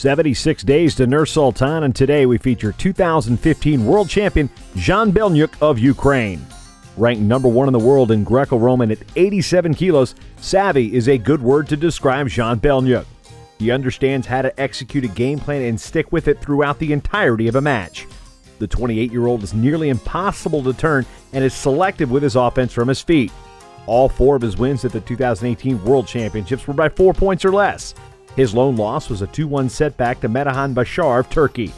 76 days to Nur Sultan, and today we feature 2015 world champion Zhan Beleniuk of Ukraine. Ranked number one in the world in Greco Roman at 87 kilos, savvy is a good word to describe Zhan Beleniuk. He understands how to execute a game plan and stick with it throughout the entirety of a match. The 28 year old is nearly impossible to turn and is selective with his offense from his feet. All four of his wins at the 2018 World Championships were by four points or less. His lone loss was a 2 1 setback to Metehan Basar of Turkey.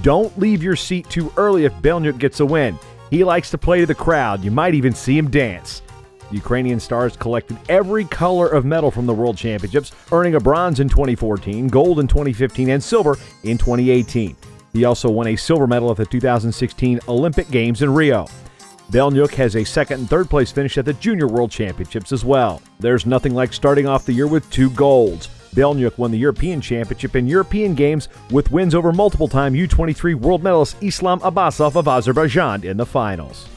Don't leave your seat too early if Beleniuk gets a win. He likes to play to the crowd. You might even see him dance. The Ukrainian stars collected every color of medal from the World Championships, earning a bronze in 2014, gold in 2015, and silver in 2018. He also won a silver medal at the 2016 Olympic Games in Rio. Beleniuk has a second and third place finish at the Junior World Championships as well. There's nothing like starting off the year with two golds. Beleniuk won the European Championship and European Games with wins over multiple time U23 world medalist Islam Abbasov of Azerbaijan in the finals.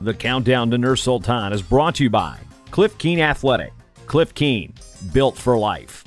The countdown to Nur Sultan is brought to you by Cliff Keen Athletic. Cliff Keen, built for life.